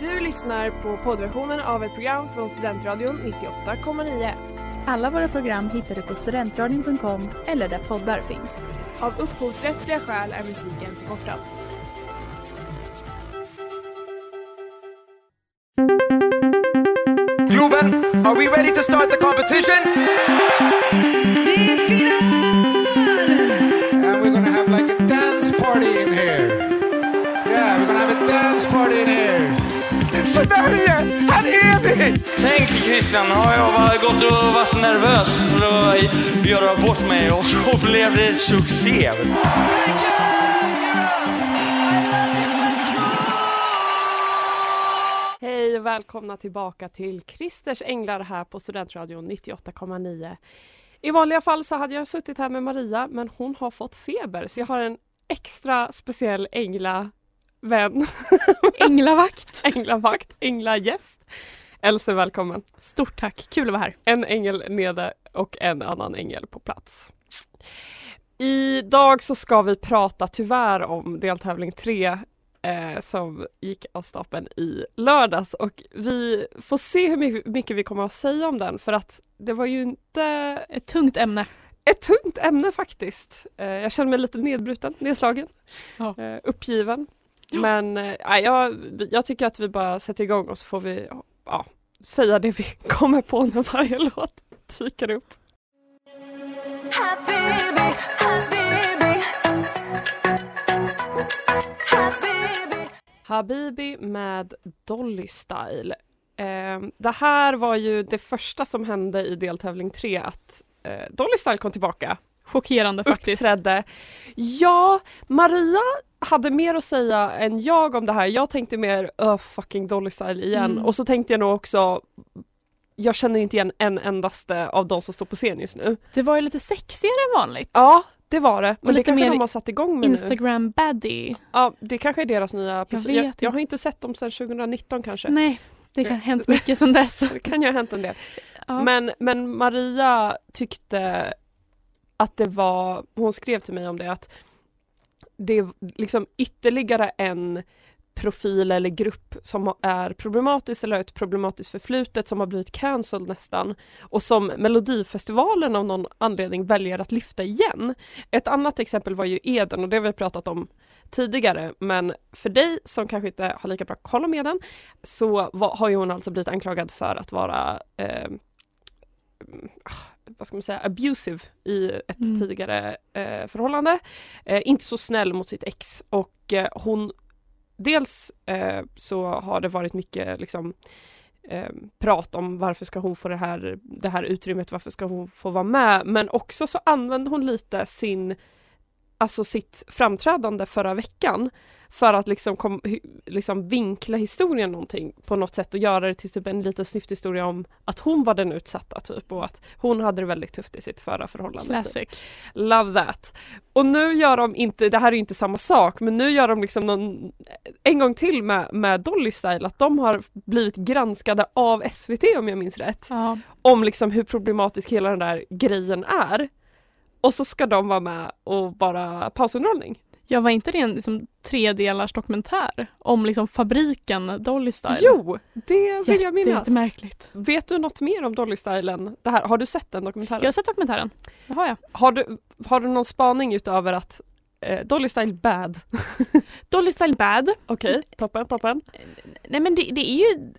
Du lyssnar på poddversionen av ett program från Studentradion 98,9. Alla våra program hittar du på studentradion.com eller där poddar finns. Av upphovsrättsliga skäl är musiken förkortad. Globen, are we ready to start the competition? Sverige, här är vi! Tänk Christian, har jag gått och varit nervös för att göra bort mig och så blev det succé. Hej och välkomna tillbaka till Christers Änglar här på Studentradion 98,9. I vanliga fall så hade jag suttit här med Maria men hon har fått feber så jag har en extra speciell änglavän. Änglavakt! Änglavakt, änglagäst. Else välkommen. Stort tack, kul att vara här. En ängel nere och en annan ängel på plats. Idag så ska vi prata tyvärr om deltävling 3 eh, som gick av stapeln i lördags och vi får se hur mycket, mycket vi kommer att säga om den för att det var ju inte Ett tungt ämne. ett tungt ämne faktiskt. Eh, jag känner mig lite nedbruten, nedslagen, Ja. eh, uppgiven. Men eh, nej, jag, jag tycker att vi bara sätter igång och så får vi ja, säga det vi kommer på när varje låt dyker upp. Habibi, habibi Habibi Habibi med Dolly Style. Eh, det här var ju det första som hände i deltävling 3 att eh, Dolly Style kom tillbaka, Chockerande faktiskt. uppträdde. Ja, Maria hade mer att säga än jag om det här. Jag tänkte mer oh, fucking Dolly Style igen Mm. och så tänkte jag nog också jag känner inte igen en endaste av de som står på scen just nu. Det var ju lite sexigare än vanligt. Ja, det var det. Men det lite kanske mer de har satt igång med nu. Instagram baddie. Ja, det kanske är deras nya profil. Jag, inte. jag har inte sett dem sedan 2019 kanske. Nej, det kan ha hänt mycket sedan dess. Det kan ju ha hänt en del. Ja. Men, men Maria tyckte att det var, hon skrev till mig om det, att det är liksom ytterligare en profil eller grupp som är problematisk eller har ett problematiskt förflutet som har blivit cancelled nästan och som Melodifestivalen av någon anledning väljer att lyfta igen. Ett annat exempel var ju Eden och det har vi pratat om tidigare men för dig som kanske inte har lika bra koll om Eden så var, har ju hon alltså blivit anklagad för att vara eh, vad ska man säga, abusive i ett Mm. tidigare eh, förhållande. Eh, inte så snäll mot sitt ex och eh, hon Dels eh, så har det varit mycket liksom eh, prat om varför ska hon få det här, det här utrymmet, varför ska hon få vara med men också så använde hon lite sin alltså sitt framträdande förra veckan för att liksom, kom, liksom vinkla historien någonting på något sätt och göra det till typ en liten snyfthistoria om att hon var den utsatta typ och att hon hade det väldigt tufft i sitt förra förhållande. Typ. Classic. Love that! Och nu gör de inte, det här är ju inte samma sak, men nu gör de liksom någon, en gång till med, med Dolly Style, att de har blivit granskade av SVT om jag minns rätt, Ja. om liksom hur problematisk hela den där grejen är. Och så ska de vara med och bara pausunderhållning. Jag var inte det en liksom, tredelars dokumentär om liksom, fabriken Dolly Style? Jo, det vill jag minnas. Jättemärkligt. Vet du något mer om Dolly Style än det här? Har du sett den dokumentären? Jag har sett dokumentären. Det har jag. Har, du, har du någon spaning utöver att eh, Dolly Style bad? Dolly Style bad. Okej, toppen, toppen. Nej men det, det är ju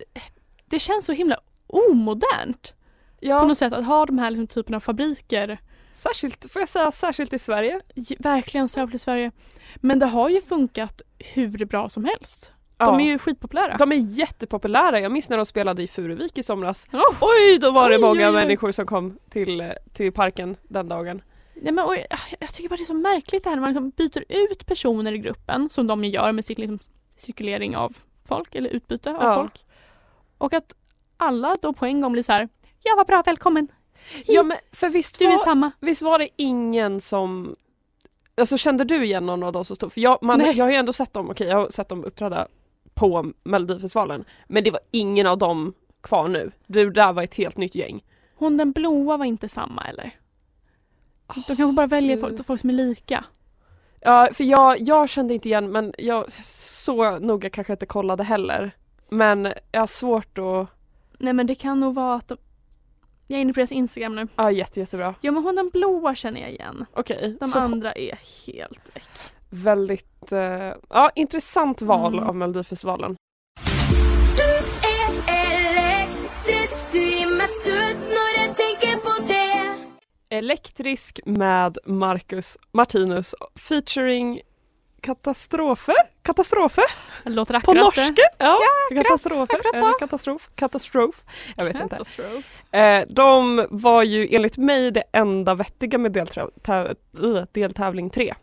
Det känns så himla omodernt på Ja, något sätt att ha de här liksom, typen av fabriker. Särskilt, får jag säga särskilt i Sverige. Verkligen särskilt i Sverige. Men det har ju funkat hur bra som helst. Ja. De är ju skitpopulära. De är jättepopulära. Jag minns när de spelade i Furuvik i somras. Oh. Oj, då var det Oj, många oj, oj. människor som kom till, till parken den dagen. Nej, men, oj, jag tycker bara det är så märkligt det här när man liksom byter ut personer i gruppen som de ju gör med sin liksom, cirkulering av folk eller utbyte av Ja. folk. Och att alla då på en gång blir så här Ja vad bra, välkommen! Hit, Ja, men för visst du är var, samma. visst var det ingen som... Alltså kände du igen någon av dem som stod? För jag, man, Nej. jag har ju ändå sett dem, okej jag har sett dem uppträda på Melodifestivalen. Men det var ingen av dem kvar nu. Det där var ett helt nytt gäng. Hon den blåa var inte samma eller? De kanske bara väljer folk, folk som är lika. Ja, för jag, jag kände inte igen men jag så noga kanske inte kollade heller. men jag har svårt att, Nej men det kan nog vara att de... Jag är inne på deras Instagram nu. ja jätte, jättebra. Ja men hon den blåa känner jag igen. Okej, De så andra är helt väck. väldigt, eh, ja intressant val Mm. av Melodifestivalen. Elektrisk, du ger mig stöd när jag tänker på det Elektrisk med Marcus Martinus featuring Katastrofe? Katastrofe? Låter På akkurat. norska? Ja, katastrofe akkurat så. eller katastrof. Katastrof. Jag vet inte. Katastrof. Eh, de var ju enligt mig det enda vettiga med deltäv- täv- deltävling 3.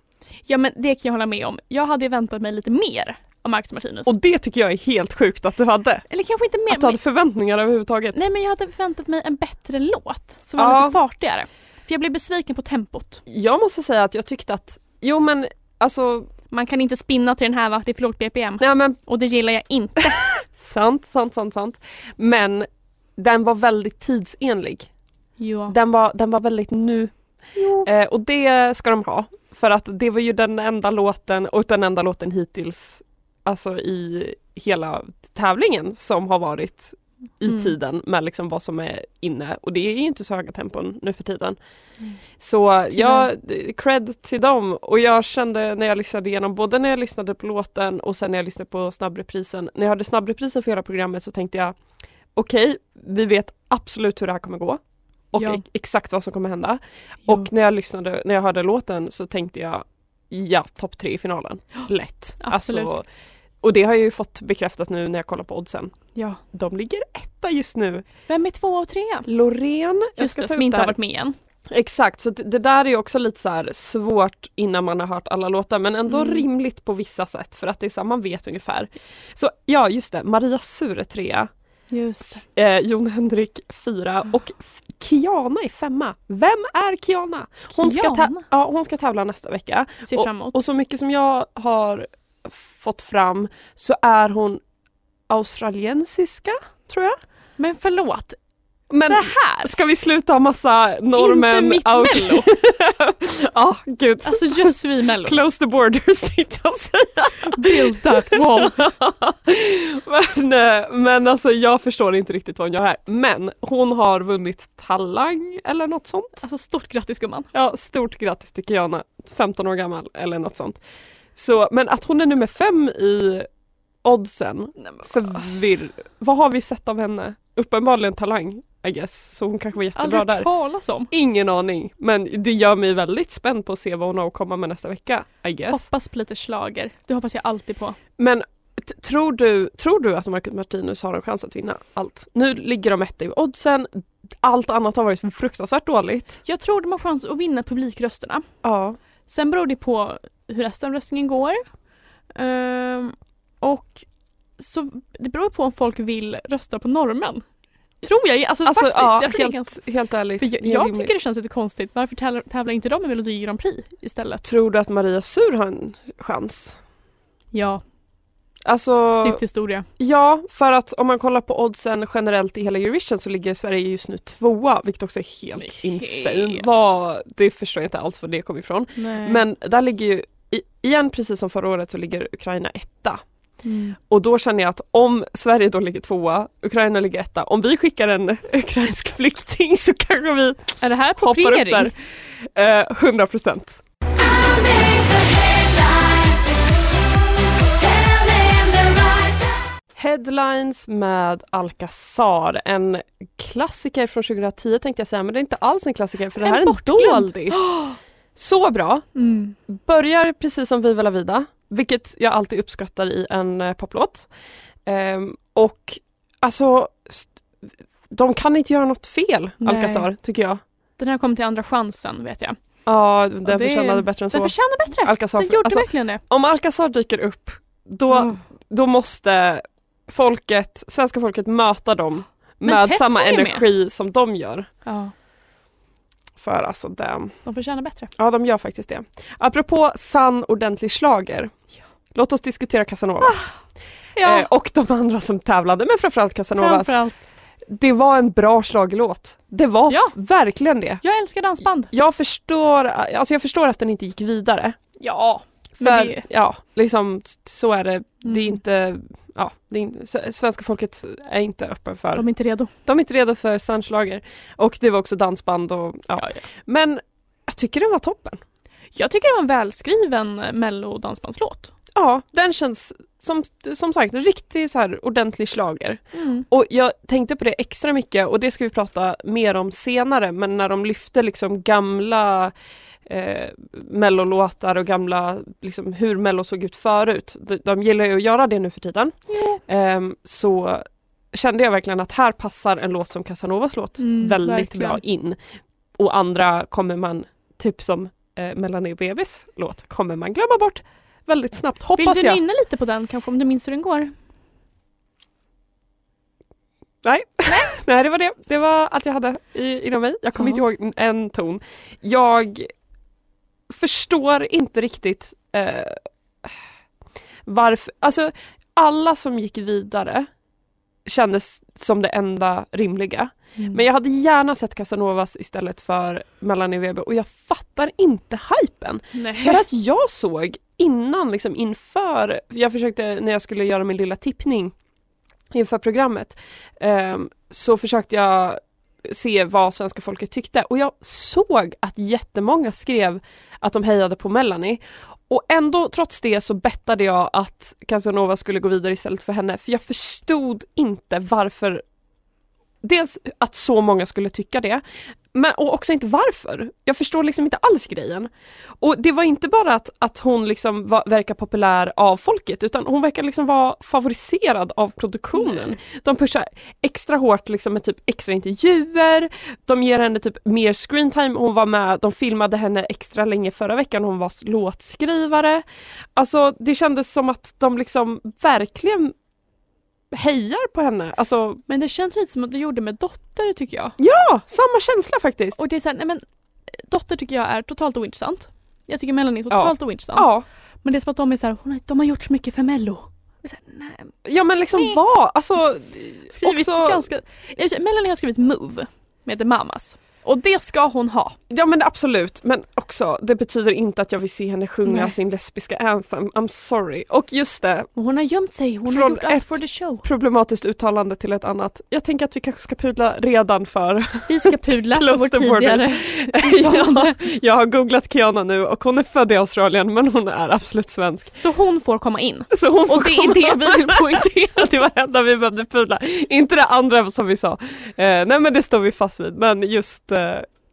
Ja men det kan jag hålla med om. Jag hade ju väntat mig lite mer av Marcus Martinus. Och det tycker jag är helt sjukt att du hade. Eller kanske inte mer. Att du hade förväntningar överhuvudtaget. Nej men jag hade förväntat mig en bättre låt som var Ja. lite fartigare. För jag blev besviken på tempot. Jag måste säga att jag tyckte att, jo men alltså, Man kan inte spinna till den här va, det är för lågt BPM. nej men Och det gillar jag inte. sant, sant, sant, sant. Men den var väldigt tidsenlig. ja. Den var, den var väldigt nu. Eh, och det ska de ha. För att det var ju den enda låten och den enda låten hittills alltså i hela tävlingen som har varit i Mm. tiden med liksom vad som är inne och det är ju inte så höga tempon nu för tiden. Mm. Så jag, cred till dem och jag kände när jag lyssnade igenom, både när jag lyssnade på låten och sen när jag lyssnade på snabbreprisen. När jag hörde snabbreprisen för hela programmet så tänkte jag okej, vi vet absolut hur det här kommer gå och Ja. ex- exakt vad som kommer hända. Jo. Och när jag lyssnade, när jag hörde låten så tänkte jag ja, topp tre i finalen. Lätt. Absolut. Alltså, och det har jag ju fått bekräftat nu när jag kollar på oddsen. ja. De ligger etta just nu. Vem är två och trea? Loreen, Just ska det, som inte har varit med än. Exakt, så det, där är också lite så svårt innan man har hört alla låtar men ändå Mm. rimligt på vissa sätt för att det är så här, man vet ungefär. Så ja, just det, Maria Sur är trea, Just eh, Jon Henrik fyra och F- Kiana är femma. Vem är Kiana? Hon ska, Kiana. ja, hon ska tävla nästa vecka emot. och så mycket som jag har fått fram så är hon australiensiska tror jag. Men förlåt, Men det här! ska vi sluta ha massa norrmän? Inte mitt out- mello! Ja, gud. Alltså just vi mello. Close the borders tänkte jag säga. Build that wall. men, eh, men alltså jag förstår inte riktigt vad hon gör här. Men hon har vunnit Talang eller något sånt. Alltså stort grattis gumman. Ja, stort grattis till Kiana, 15 år gammal eller något sånt. Så, men att hon är nummer fem i oddsen, Nej, förvirr... Vad har vi sett av henne? Uppenbarligen Talang, I guess. Så hon kanske var jättebra aldrig där. talas om. Ingen aning, men det gör mig väldigt spänd på att se vad hon har att komma med nästa vecka, I guess. Hoppas på lite slager. Det hoppas jag alltid på. Men tror du, tror du att Marcus Martinus har en chans att vinna allt? Nu ligger de etta i oddsen, allt annat har varit fruktansvärt dåligt. Jag tror de har chans att vinna publikrösterna. Ja. Sen beror det på hur resten av röstningen går. Ehm, och så det beror på om folk vill rösta på normen. Tror jag. Alltså, Alltså faktiskt. ja, jag helt, ganska... helt ärligt. För jag, jag tycker det känns lite konstigt. Varför tävlar, tävlar inte de i Melodi Grand Prix istället? Tror du att Maria Sur har en chans? Ja, Alltså, stifthistoria. ja, för att om man kollar på oddsen generellt i hela Eurovision så ligger Sverige just nu tvåa, vilket också är helt Helt. insane. Vad, det förstår jag inte alls var det kom ifrån. Nej. Men där ligger ju, igen precis som förra året så ligger Ukraina etta. Mm. Och då känner jag att om Sverige då ligger tvåa, Ukraina ligger etta, om vi skickar en ukrainsk flykting så kanske vi Är det här hoppar upp där. Eh, 100 procent. Headlines med Alcazar, en klassiker från 2010 tänkte jag säga, men det är inte alls en klassiker för det En här är en doldis. Så bra! Mm. Börjar precis som Viva la vida, vilket jag alltid uppskattar i en eh, poplåt. Ehm, och alltså, de kan inte göra något fel, Nej. Alcazar, tycker jag. Den här kom till andra chansen vet jag. Ja, den det- förtjänade bättre än så. Den förtjänar bättre. Alcazar, Den gjorde alltså, verkligen det. om Alcazar dyker upp, då, Mm. då måste folket, svenska folket möta dem Men med Tess samma ju med. energi som de gör. Ja, För alltså det, de förtjänar bättre. ja de gör faktiskt det. Apropå sann ordentlig slager. Låt oss diskutera Casanovas. Ja, Eh, och de andra som tävlade, men framförallt Casanovas. framförallt. Det var en bra schlagerlåt. Det var Ja. verkligen det. Jag älskar dansband. Jag förstår, alltså jag förstår att den inte gick vidare. Ja. För, Men det- ja, liksom så är det. Det är Mm. inte, ja, det är svenska folket är inte öppen för, De är inte redo. de är inte redo för sandslager. Och det var också dansband och ja. Ja, ja. Men jag tycker den var toppen. Jag tycker det var en välskriven mello dansbandslåt. Ja, den känns som, som sagt en riktig så här ordentlig slager. Mm. Och jag tänkte på det extra mycket och det ska vi prata mer om senare men när de lyfte liksom gamla eh, mellolåtar och gamla, liksom hur mello såg ut förut. De, de gillar ju att göra det nu för tiden. Ehm, så kände jag verkligen att här passar en låt som Casanovas låt Mm, väldigt verkligen. bra in. Och andra kommer man, typ som eh, Melanie Bebis låt, kommer man glömma bort väldigt snabbt Vill hoppas du jag. nynna lite på den kanske om du minns hur den går? Nej. Nej, det var det. Det var allt jag hade i, inom mig. Jag kommer Ja. inte ihåg en ton. Jag förstår inte riktigt eh, varför, alltså alla som gick vidare kändes som det enda rimliga. Mm. Men jag hade gärna sett Casanovas istället för Melanie Weber och jag fattar inte hypen. Nej. För att jag såg innan, liksom inför, jag försökte när jag skulle göra min lilla tippning inför programmet, ehm, så försökte jag se vad svenska folket tyckte. Och jag såg att jättemånga skrev att de hejade på Melanie. Och ändå trots det så bettade jag att Casanova skulle gå vidare istället för henne. För jag förstod inte varför Dels att så många skulle tycka det, men och också inte varför. Jag förstår liksom inte alls grejen. Och det var inte bara att, att hon liksom var, verkar populär av folket utan hon verkar liksom vara favoriserad av produktionen. De pushar extra hårt liksom med typ extra intervjuer, de ger henne typ mer screentime, hon var med, de filmade henne extra länge förra veckan, hon var låtskrivare. Alltså det kändes som att de liksom verkligen hejar på henne. Alltså Men det känns lite som att du gjorde med Dotter tycker jag. ja, samma känsla faktiskt. Och det är såhär, nej men Dotter tycker jag är totalt ointressant. Jag tycker Melanie är totalt ointressant. Ja, Men det är som att de är hon har, de har gjort så mycket för mello. Så här, ja men liksom Nej. vad? Alltså skrivit också, ganska... Melanie har skrivit Move med The Mamas. Och det ska hon ha. Ja men absolut, men också det betyder inte att jag vill se henne sjunga Nej. sin lesbiska anthem. I'm sorry. Och just det, hon har gömt sig, hon har Från gjort allt ett- for the show. problematiskt uttalande till ett annat. Jag tänker att vi kanske ska pudla redan för Vi ska pudla för vårt tidigare ja. Jag har googlat Kiana nu och hon är född i Australien men hon är absolut svensk. Så hon får komma in. Så hon får Och det komma. är det vi vill poängtera. det var det enda vi behövde pudla. Inte det andra som vi sa. Eh, nej men det står vi fast vid. Men just,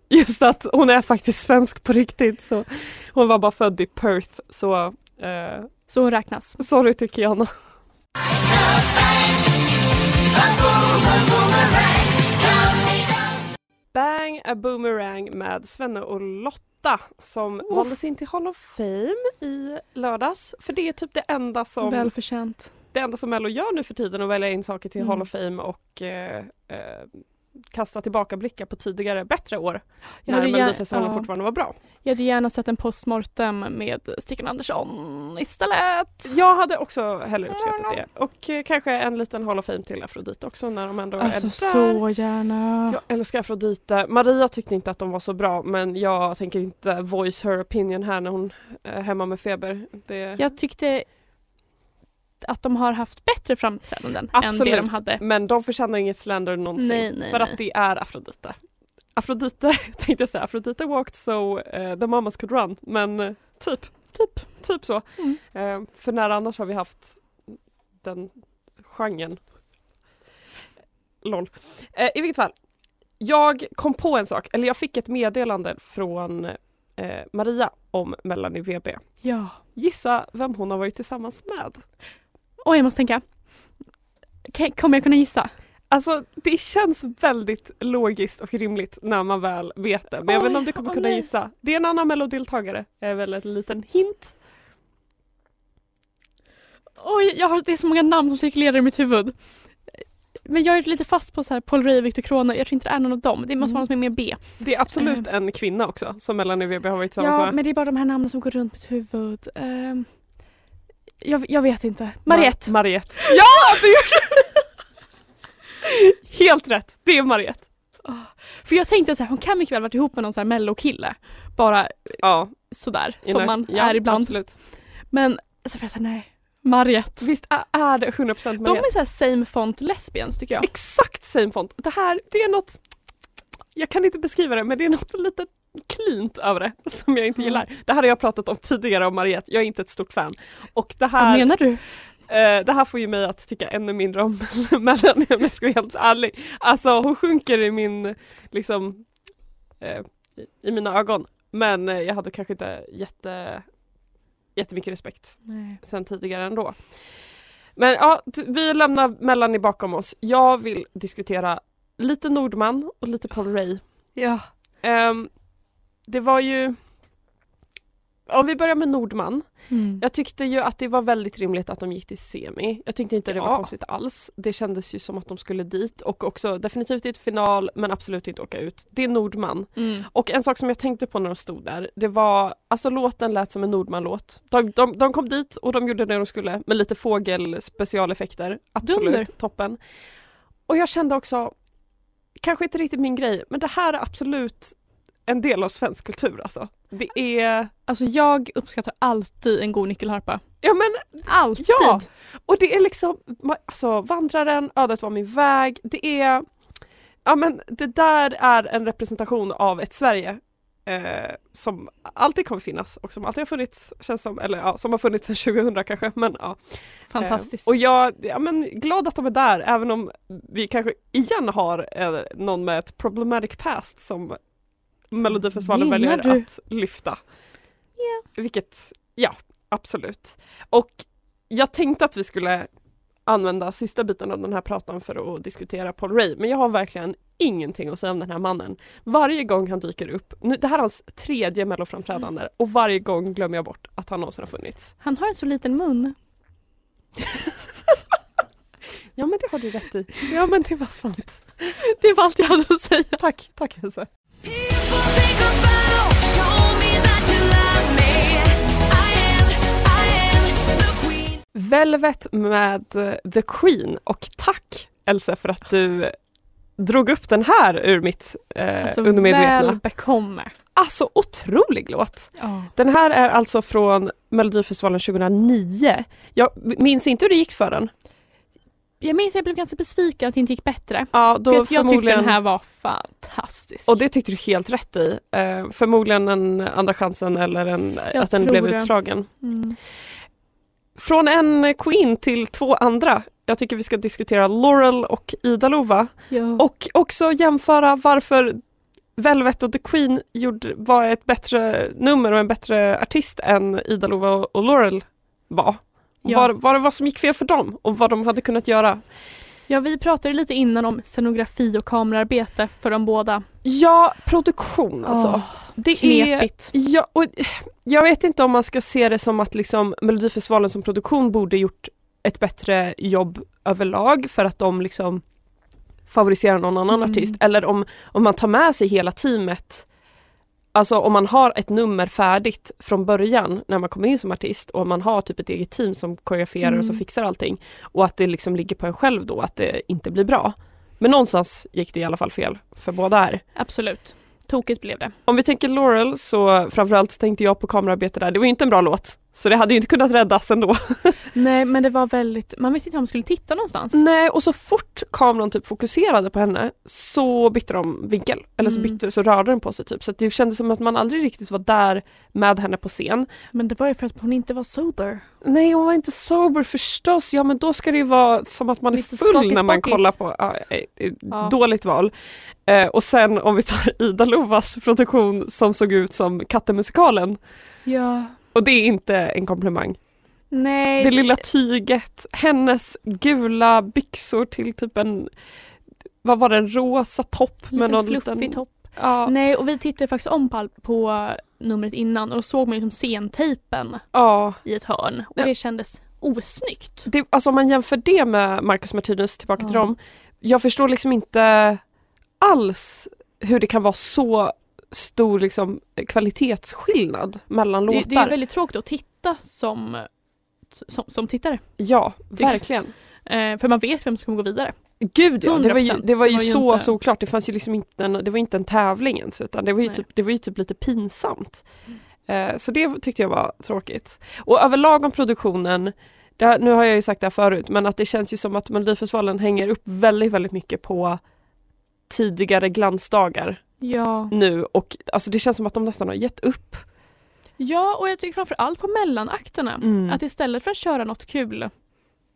just att hon är faktiskt svensk på riktigt. Så hon var bara född i Perth. Så eh, Så hon räknas. sorry till Kiana. Bang a boomerang med Svenne och Lotta som Oh. valdes in till Hall of Fame i lördags. För det är typ det enda som Välförtjänt. det enda som Mello gör nu för tiden att välja in saker till Mm. Hall of Fame och eh, eh, kasta tillbaka blickar på tidigare bättre år Jag när Melodifestivalen ja, fortfarande var bra. jag hade gärna sett en postmortem med Stickan Andersson istället. Jag hade också hellre uppskattat det och eh, kanske en liten Hall of Fame till Afrodite också när de ändå Alltså är där. så gärna. Jag älskar Afrodite. Maria tyckte inte att de var så bra men jag tänker inte voice her opinion här när hon är hemma med feber. Det... Jag tyckte att de har haft bättre framträdanden än det Absolut, de hade. men de förtjänar inget slander någonsin. Nej, nej, för nej. att det är Afrodite. Afrodite, tänkte jag säga, Afrodite walked so uh, the mamas could run. Men eh, typ, Typ. typ så. Mm. Eh, för när annars har vi haft den genren. LOL. Eh, I vilket fall, jag kom på en sak, eller jag fick ett meddelande från Maria om Melanie VB. Ja. Gissa vem hon har varit tillsammans med? Oj, jag måste tänka. Kommer jag kunna gissa? Alltså det känns väldigt logiskt och rimligt när man väl vet det. Men jag vet inte om du kommer Oj, kunna nej. gissa. Det är en annan mellodeltagare. är väl en liten hint. Oj, jag har, det är så många namn som cirkulerar i mitt huvud. Men jag är lite fast på så här Paul Ray och Victor Corona. Jag tror inte det är någon av dem. Det måste vara någon som är med B. Det är absolut en kvinna också som Melanie VB har varit tillsammans Ja, med. men det är bara de här namnen som går runt mitt huvud. Ehm, jag, jag vet inte. Mariette. Ma- Mariette. Ja! Du gjorde Helt rätt, det är Mariette. För jag tänkte så här, hon kan mycket väl varit ihop med någon så här mellokille. Bara Ja, sådär, som man ja, är ibland. Absolut. Men så jag nej, Mariette. Visst är- är det 100% De Mariette? är så här same font lesbians tycker jag. Exakt same font. Det här, det är något, jag kan inte beskriva det men det är något lite klint över det som jag inte Mm. gillar. Det här har jag pratat om tidigare om Mariette, jag är inte ett stort fan. Och det Vad här, menar du? eh, det här får ju mig att tycka ännu mindre om Melanie om jag ska vara helt ärlig. Alltså hon sjunker i min, liksom, eh, i- i mina ögon. Men eh, jag hade kanske inte jätte, jättemycket respekt Nej. sen tidigare ändå. Men ja, vi lämnar Melanie bakom oss. Jag vill diskutera lite Nordman och lite Paul Ray. Ja. Ehm, det var ju om vi börjar med Nordman. Mm. Jag tyckte ju att det var väldigt rimligt att de gick till semi. Jag tyckte inte det var Ja. konstigt alls. Det kändes ju som att de skulle dit och också definitivt i ett final men absolut inte åka ut. Det är Nordman. Mm. Och en sak som jag tänkte på när de stod där, det var, alltså låten lät som en Nordman-låt. De, de, de kom dit och de gjorde det de skulle med lite fågel specialeffekter. Absolut, Dunder. toppen. Och jag kände också, kanske inte riktigt min grej, men det här är absolut en del av svensk kultur alltså. Det är, Alltså jag uppskattar alltid en god nyckelharpa. ja men Alltid! Ja! Och det är liksom, alltså Vandraren, Ödet var min väg, det är, ja men det där är en representation av ett Sverige eh, som alltid kommer finnas och som alltid har funnits, känns som, eller ja, som har funnits sedan 2000 kanske, men ja. Fantastiskt. Eh, och jag ja, men, glad att de är där, även om vi kanske igen har eh, någon med ett problematic past som Melodifestivalen Menar väljer du? att lyfta. Vilket, ja, absolut. Och jag tänkte att vi skulle använda sista biten av den här pratan för att diskutera Paul Ray, men jag har verkligen ingenting att säga om den här mannen. Varje gång han dyker upp, nu, det här är hans tredje melloframträdande och varje gång glömmer jag bort att han någonsin har funnits. Han har en så liten mun. Ja men det har du rätt i. Ja men det var sant. Det var allt jag hade att säga. Tack, tack Elsa. Velvet med The Queen och tack Elsa för att du drog upp den här ur mitt eh, Alltså undermedvetna. väl bekomme. Alltså otrolig låt! Ja. Den här är alltså från Melodifestivalen 2009. Jag minns inte hur det gick för den. Jag minns att jag blev ganska besviken att det inte gick bättre. Ja, då För jag tyckte förmodligen, den här var fantastisk. Och det tyckte du helt rätt i. Eh, förmodligen en andra chansen eller en, att den blev det. utslagen. mm. Från en Queen till två andra. Jag tycker vi ska diskutera Laurel och Ida-Lova. ja. Och också jämföra varför Velvet och The Queen gjorde, var ett bättre nummer och en bättre artist än Ida-Lova och- och Laurel var. Ja. Vad, vad det var som gick fel för dem och vad de hade kunnat göra. Ja, vi pratade lite innan om scenografi och kamerarbete för de båda. Ja, produktion alltså. Åh, det är, knepigt. ja, och jag vet inte om man ska se det som att liksom Melodifestivalen som produktion borde gjort ett bättre jobb överlag för att de liksom favoriserar någon annan Mm. artist eller om, om man tar med sig hela teamet Alltså om man har ett nummer färdigt från början när man kommer in som artist och man har typ ett eget team som koreograferar och som Mm. fixar allting och att det liksom ligger på en själv då att det inte blir bra. Men någonstans gick det i alla fall fel för båda här. Absolut. Tokigt blev det. Om vi tänker Laurel så framförallt tänkte jag på kamerarbete där. Det var ju inte en bra låt. Så det hade ju inte kunnat räddas ändå. Nej men det var väldigt, man visste inte var man skulle titta någonstans. Nej och så fort kameran typ fokuserade på henne så bytte de vinkel. Eller så, Mm. bytte, så rörde den på sig typ. Så det kändes som att man aldrig riktigt var där med henne på scen. Men det var ju för att hon inte var sober. Nej hon var inte sober förstås. Ja men då ska det ju vara som att man är Lite full skakis när man kollar på. Är Ja. Dåligt val. Eh, och sen om vi tar Ida Lovas produktion som såg ut som Kattemusikalen. Ja. Och det är inte en komplimang. Nej. Det lilla tyget, hennes gula byxor till typ en, vad var det, en rosa topp med Liten någon fluffig liten... topp. Ja, Nej och vi tittade faktiskt om på, på numret innan och då såg man liksom scentejpen ja. i ett hörn och Ja. det kändes osnyggt. Det, alltså om man jämför det med Marcus Martinus, tillbaka till Ja. dem. Jag förstår liksom inte alls hur det kan vara så stor liksom, kvalitetsskillnad mellan låtar. det är väldigt tråkigt att titta som, som, som tittare. Ja, verkligen. Eh, för man vet vem som kommer gå vidare. Gud ja, det var ju, 100%. det var ju Det var ju så inte- såklart. Det fanns ju liksom inte en, det var inte en tävling ens utan det var ju, Nej. typ, det var ju typ lite pinsamt. Eh, så det tyckte jag var tråkigt. Och överlag om produktionen, här- nu har jag ju sagt det här förut, men att det känns ju som att Melodifestivalen hänger upp väldigt, väldigt mycket på tidigare glansdagar Ja. nu och alltså det känns som att de nästan har gett upp. ja, och jag tycker framförallt på mellanakterna. Mm. Att istället för att köra något kul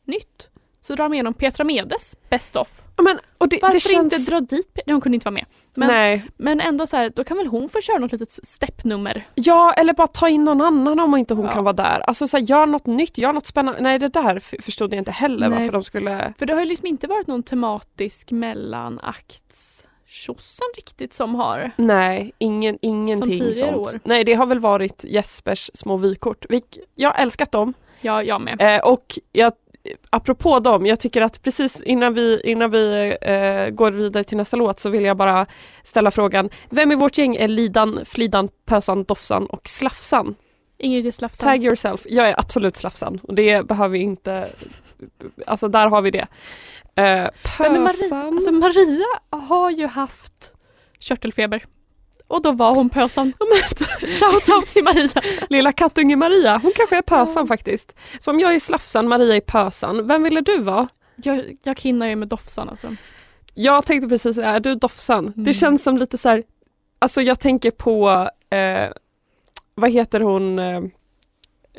nytt så drar de igenom Petra Medes Best of. Men, och det, Varför det känns... inte dra dit Pe- Hon kunde inte vara med. Men, Nej, men ändå så här, då kan väl hon få köra något litet steppnummer. Ja, eller bara ta in någon annan om inte hon Ja. kan vara där. Alltså så här, gör något nytt, gör något spännande. Nej det där förstod jag inte heller Nej. varför de skulle... För det har ju liksom inte varit någon tematisk mellanakts tjosan riktigt som har. Nej, ingen, ingenting tidigare sånt. år. Nej det har väl varit Jespers små vykort. Jag har älskat dem. Ja, jag med. Eh, och jag, apropå dem, jag tycker att precis innan vi, innan vi eh, går vidare till nästa låt så vill jag bara ställa frågan. Vem i vårt gäng är Lidan, Flidan, Pösan, Dofsan och Slafsan? Ingrid Slafsan. Tag yourself. Jag är absolut slafsan och det behöver vi inte, alltså där har vi det. Uh, Men med Maria, pösan. alltså Maria har ju haft körtelfeber. Och då var hon pösan. Shout out till Maria. Lilla kattunge Maria, hon kanske är pösan faktiskt. Så om jag är slafsan, Maria är pösan, vem ville du vara? Jag, jag kinnar ju med Dofsan alltså. Jag tänkte precis säga, är du Dofsan? Mm. Det känns som lite så här, alltså jag tänker på, eh, vad heter hon, eh,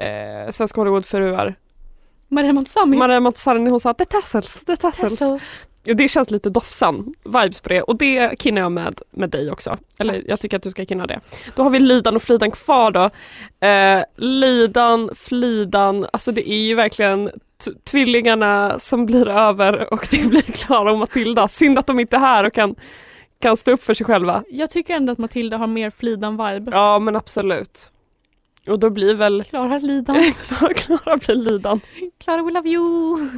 eh, Svenska Hollywoodfruar? Maria Montazami. Maria Montazami, hon sa the tassels, the tassels. Tassels. Det känns lite Dofsan vibes på det och det kinnar jag med, med dig också. Eller Tack. jag tycker att du ska kinna det. Då har vi Lidan och Flidan kvar då. Eh, Lidan, Flidan, alltså det är ju verkligen tvillingarna som blir över och det blir Klara och Matilda. Synd att de inte är här och kan, kan stå upp för sig själva. Jag tycker ändå att Matilda har mer Flidan-vibe. Ja men absolut. Och då blir väl Klara Lidan. Klara, blir Lidan. Klara we love you.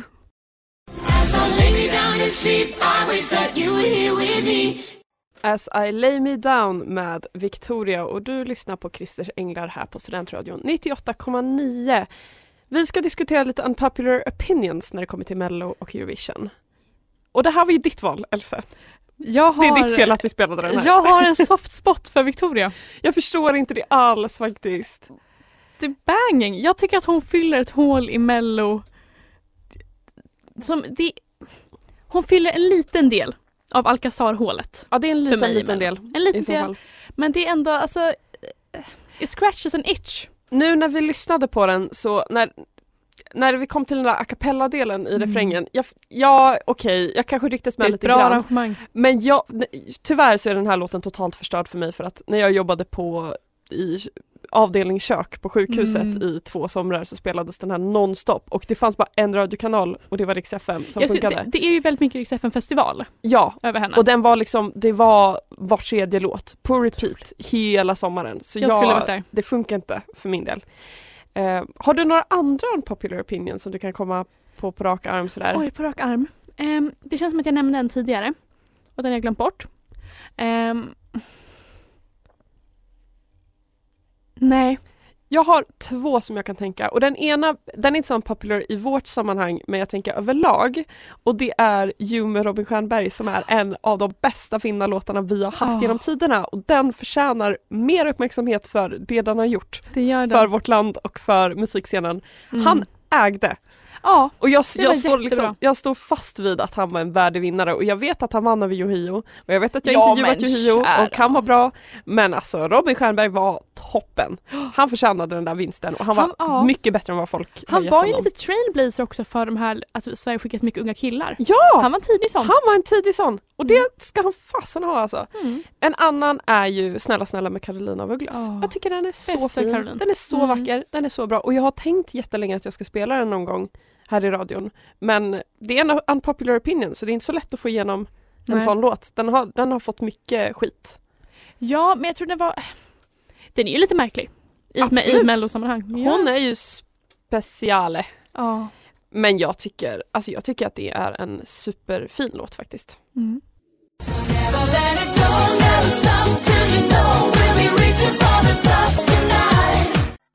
As I lay me down to sleep, I wish that you were here with me. As I lay me down med Victoria och du lyssnar på Christers Änglar här på Studentradion 98,9. Vi ska diskutera lite unpopular opinions när det kommer till Mello och Eurovision. Och det här var ju ditt val Else. Jag Det har, är ditt fel att vi spelade den här. Jag har en soft spot för Victoria. Jag förstår inte det alls faktiskt. Det är banging. Jag tycker att hon fyller ett hål i mello. Som det, hon fyller en liten del av Alcazar-hålet. Ja det är en liten, mig liten del. En liten del. fall. Men det är ändå alltså eh, It scratches an itch. Nu när vi lyssnade på den så när, när vi kom till den där a cappella-delen i Mm. refrängen, jag, ja okej, jag kanske rycktes med lite bra grann. arrangemang. Men jag, tyvärr så är den här låten totalt förstörd för mig för att när jag jobbade på i avdelning kök på sjukhuset Mm. i två somrar så spelades den här nonstop och det fanns bara en radiokanal och det var Rix FM som skulle- funkade. det, det är ju väldigt mycket Rix FM festival Ja, över henne. och den var liksom, det var var tredje låt på repeat hela sommaren. Så jag jag, det funkar inte för min del. Eh, har du några andra unpopular opinions som du kan komma på på rak arm sådär? Oj, på rak arm. Eh, det känns som att jag nämnde en tidigare och den har jag glömt bort. Eh, nej, jag har två som jag kan tänka och den ena, den är inte så popular i vårt sammanhang men jag tänker överlag och det är You med Robin Stjernberg som är en av de bästa vinnarlåtarna vi har haft Ah. genom tiderna och den förtjänar mer uppmärksamhet för det den har gjort det gör för vårt land och för musikscenen. Mm. Han ägde Ja, och jag, var jag, står liksom, jag står fast vid att han var en värdig vinnare och jag vet att han vann över Yohio och jag vet att jag Ja, intervjuat Yohio och han var bra men alltså Robin Stjernberg var toppen. Han förtjänade den där vinsten och han var Han- ja. mycket bättre än vad folk han var ju honom. lite trailblazer också för de här, alltså Sverige skickat mycket unga killar. Ja! Han var en tidig sån. Han var en tidig sån och det ska han fasen ha alltså. Mm. En annan är ju Snälla snälla med Carolina af Ugglas. Ja. Jag tycker den är så Bästa fin. Caroline. Den är så Mm. vacker, den är så bra och jag har tänkt jättelänge att jag ska spela den någon gång här i radion. Men det är en unpopular opinion så det är inte så lätt att få igenom en Nej. sån låt. Den har, den har fått mycket skit. Ja, men jag tror den var... Den är ju lite märklig. I, med, i mellosammanhang. Hon är ju speciale. Ja. Men jag tycker, alltså jag tycker att det är en superfin låt faktiskt. Mm.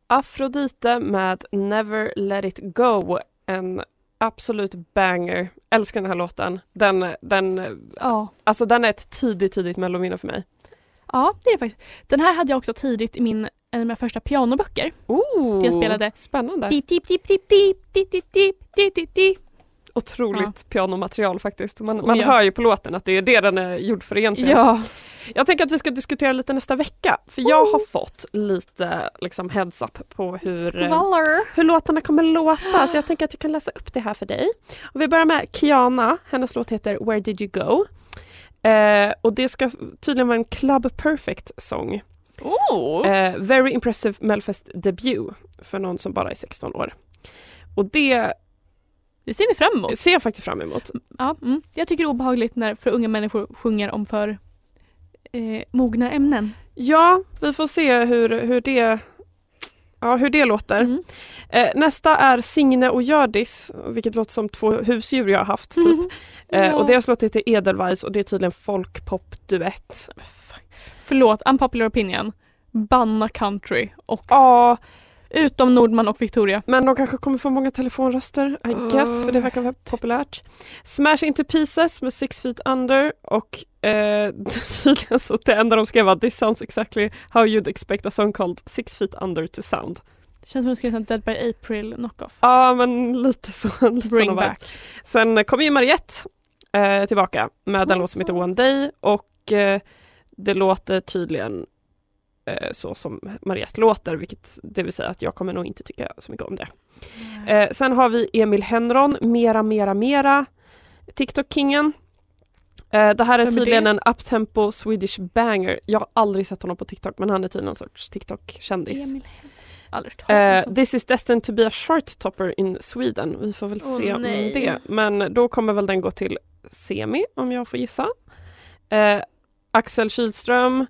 Afrodite med Never Let It Go. En absolut banger. Älskar den här låten. Den, den, Ja. alltså den är ett tidigt, tidigt mellominne för mig. ja, det är det faktiskt. Den här hade jag också tidigt i min en av mina första pianoböcker. Oh, Jag spelade Spännande. Dip, dip, dip, dip, dip, dip, dip, dip, dip, dip, dip. Otroligt pianomaterial faktiskt. Man, man ja. hör ju på låten att det är det den är gjord för egentligen. Ja, Jag tänker att vi ska diskutera lite nästa vecka. För jag har fått lite liksom, heads up på hur, eh, skvaller. hur låtarna kommer låta. Så jag tänker att jag kan läsa upp det här för dig. Och vi börjar med Kiana. Hennes låt heter Where did you go? Eh, och det ska tydligen vara en Club Perfect sång. Oh. Eh, very impressive Melfest debut för någon som bara är 16 år. Och det Det ser vi fram emot. ser jag faktiskt fram emot. Ja, mm. Jag tycker det är obehagligt när för unga människor sjunger om för eh, mogna ämnen. Ja, vi får se hur, hur, det, ja, hur det låter. Mm. Eh, nästa är Signe och Hjördis, vilket låter som två husdjur jag har haft. Typ. Mhm. Eh, Ja. och deras låt heter Edelweiss och det är tydligen folkpopduett. Förlåt, unpopular opinion. Banna country och Ja, utom Nordman och Victoria. men de kanske kommer få många telefonröster, I guess, för det verkar vara populärt. Smash Into Pieces med Six Feet Under och eh, tydligen så det enda de skrev var This sounds exactly how you'd expect a song called Six Feet Under to sound. Det känns som att ska vara en Dead by April knockoff. Ja, men lite så. Lite Bring back. Sen kommer ju Mariette eh, tillbaka med en låt som heter One Day och eh, det låter tydligen eh, så som Mariette låter, vilket det vill säga att jag kommer nog inte tycka så mycket om det. Eh, sen har vi Emil Henron, Mera Mera Mera, TikTok-kingen. Eh, det här är är tydligen det? en uptempo Swedish banger. Jag har aldrig sett honom på TikTok men han är tydligen någon sorts TikTok-kändis. Eh, om. this is destined to be a chart topper in Sweden. Vi får väl Åh, se om nej. det. Men då kommer väl den gå till Semi om jag får gissa. Eh, Axel Kylström,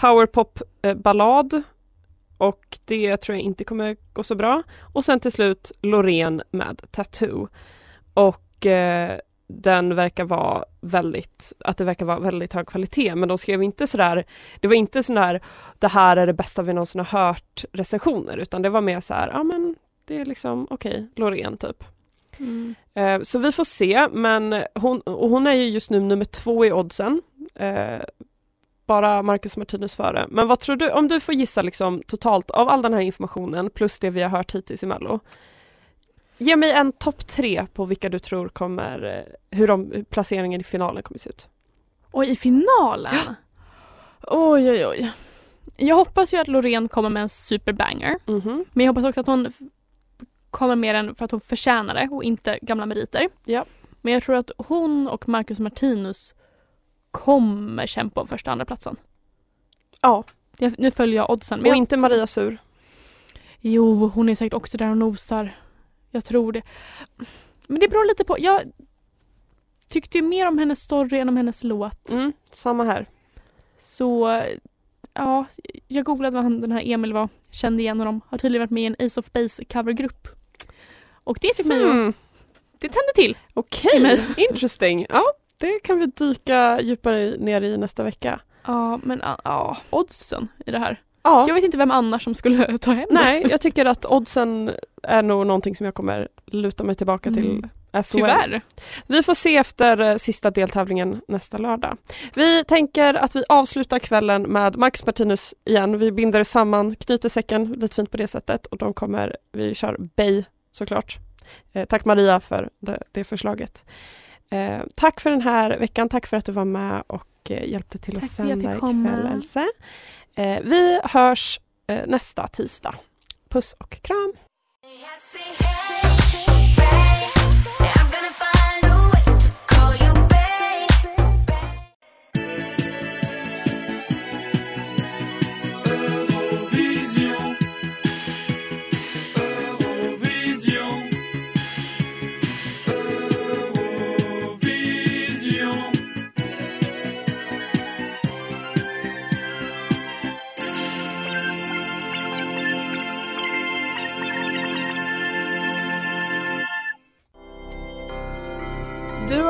powerpop eh, och det tror jag inte kommer gå så bra. Och sen till slut Loreen med Tattoo. Och eh, den verkar vara väldigt, att det verkar vara väldigt hög kvalitet men de skrev inte sådär, det var inte sån där det här är det bästa vi någonsin har hört recensioner utan det var mer så här, ja men det är liksom okej, Loreen typ. Mm. Eh, så vi får se men hon, och hon är ju just nu nummer två i oddsen. Eh, bara Marcus Martinus före. Men vad tror du, om du får gissa liksom totalt av all den här informationen plus det vi har hört hittills i Mello. Ge mig en topp tre på vilka du tror kommer, eh, hur, de, placeringen i finalen kommer se ut. Och i finalen? Oj, oj, oj. Jag hoppas ju att Loreen kommer med en superbanger. Mhm. Men jag hoppas också att hon kommer med den för att hon förtjänar det och inte gamla meriter. Ja. Men jag tror att hon och Marcus Martinus kommer kämpa om första och andra platsen. Ja, Jag, nu följer jag oddsen. Men och inte Maria Sur. Jo, hon är säkert också där och nosar. Jag tror det. Men det beror lite på. Jag tyckte ju mer om hennes story än om hennes låt. Mm, samma här. Så ja, jag googlade vad han, den här Emil var. Kände igen honom. Har tydligen varit med i en Ace of Base covergrupp. Och det fick mig att, Hmm. det tände till. Okej, Men- interesting. Ja, det kan vi dyka djupare ner i nästa vecka. Ja, men ja, oddsen i det här. Ja, Jag vet inte vem annars som skulle ta hem det. nej, jag tycker att oddsen är nog någonting som jag kommer luta mig tillbaka till Mm. as well. Tyvärr. Vi får se efter eh, sista deltävlingen nästa lördag. Vi tänker att vi avslutar kvällen med Marcus Martinus igen. Vi binder samman, knyter säcken lite fint på det sättet och de kommer, vi kör Bay såklart. Eh, tack Maria för det, det förslaget. Eh, tack för den här veckan, tack för att du var med och eh, hjälpte till Tack att sända ikväll Else. Eh, vi hörs eh, nästa tisdag. Puss och kram!